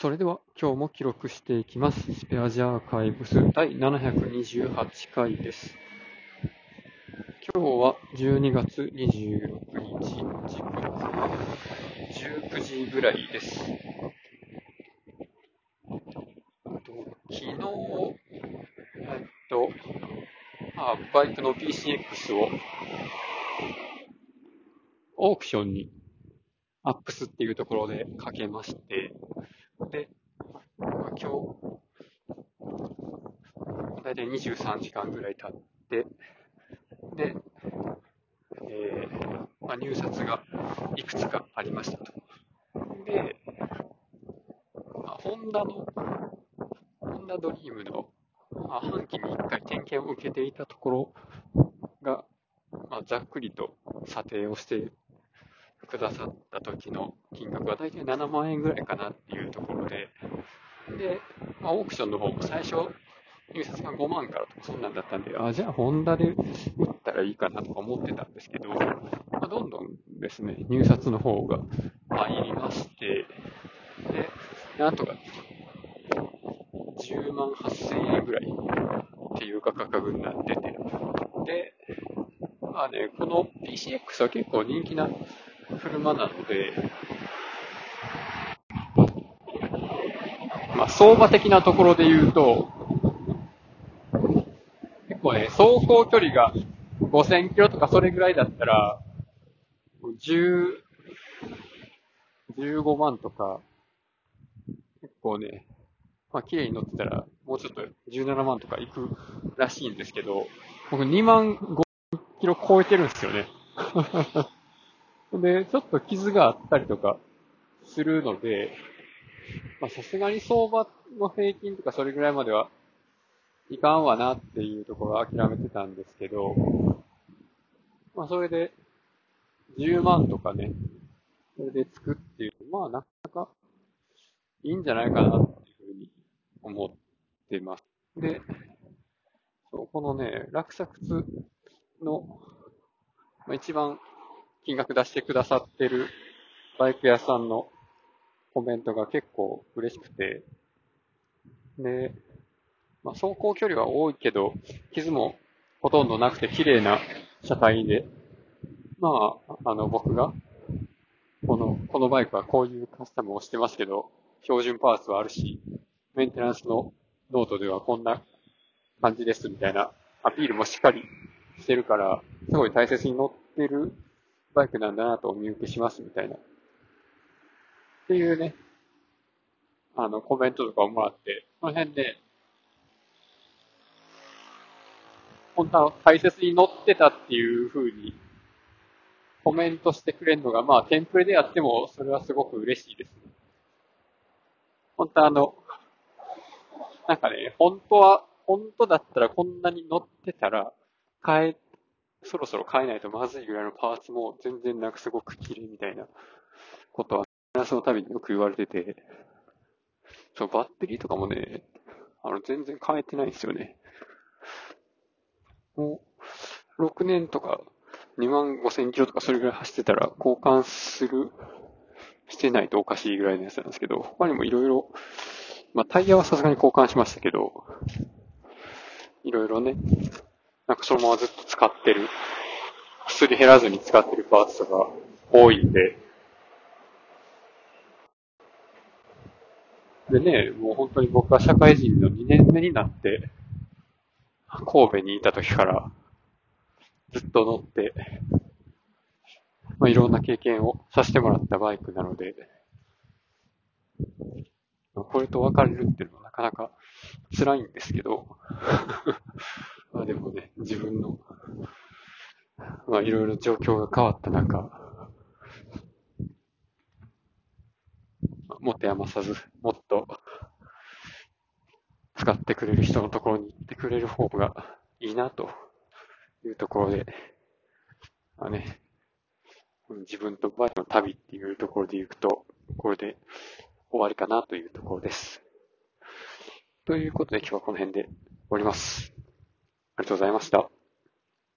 それでは今日も記録していきます。スペアジアーカイブス第728回です。今日は12月26日、時刻19時ぐらいです。昨日、えっと、あバイクの PCX をオークションにアップスっていうところでかけまして、で、まあ今日、だいたい23時間ぐらい経って、で、えーまあ、入札がいくつかありましたと。で、まあ、ホンダの、ホンダドリームの、まあ、半期に1回点検を受けていたところが、まあ、ざっくりと査定をしてくださった時の金額は大体7万円ぐらいかなっていうところで、で、まあ、オークションの方も最初、入札が5万からとかそんなんだったんで、あ、じゃあホンダで売ったらいいかなとか思ってたんですけど、まあ、どんどんですね、入札の方が入りまして、で、なんとか10万8000円ぐらいっていう価格になってて、で、まあね、この PCX は結構人気な車なので、まあ、相場的なところで言うと、結構ね、走行距離が5000キロとかそれぐらいだったら、10、15万とか、結構ね、まあ、綺麗に乗ってたら、もうちょっと17万とか行くらしいんですけど、僕2万5キロ超えてるんですよね。で、ちょっと傷があったりとかするので、まあさすがに相場の平均とかそれぐらいまではいかんわなっていうところは諦めてたんですけど、まあそれで10万とかね、それで作っていう、まあなかなかいいんじゃないかなっていうふうに思ってます。で、そうこのね、落札の、まあ、一番金額出してくださってるバイク屋さんのコメントが結構嬉しくて、で、まあ、走行距離は多いけど、傷もほとんどなくて綺麗な車体で、まあ、あの僕が、この、このバイクはこういうカスタムをしてますけど、標準パーツはあるし、メンテナンスのノートではこんな感じですみたいなアピールもしっかりしてるから、すごい大切に乗ってるバイクなんだなとお見受けしますみたいな。っていうね、あの、コメントとかをもらって、その辺で、本当は大切に乗ってたっていう風にコメントしてくれるのが、まあ、テンプレでやっても、それはすごく嬉しいです。ね本当あの、なんかね、本当は、本当だったらこんなに乗ってたら、変え、そろそろ変えないとまずいぐらいのパーツも全然なくすごく綺麗みたいなことは、その度によく言われてて、そう、バッテリーとかもね、あの、全然変えてないんですよね。もう、6年とか、2万5千キロとかそれぐらい走ってたら交換する、してないとおかしいぐらいのやつなんですけど、他にもいろいろ、まあタイヤはさすがに交換しましたけど、いろいろね、なんかそのままずっと使ってる、すり減らずに使ってるパーツとか多いんで、でね、もう本当に僕は社会人の2年目になって、神戸にいた時からずっと乗って、まあ、いろんな経験をさせてもらったバイクなので、これと別れるっていうのはなかなか辛いんですけど、でもね、自分の、まあいろいろ状況が変わった中、持て余さず、もっと使ってくれる人のところに行ってくれる方がいいなというところで、まあね、自分とバイクの旅っていうところで行くと、これで終わりかなというところです。ということで今日はこの辺で終わります。ありがとうございました。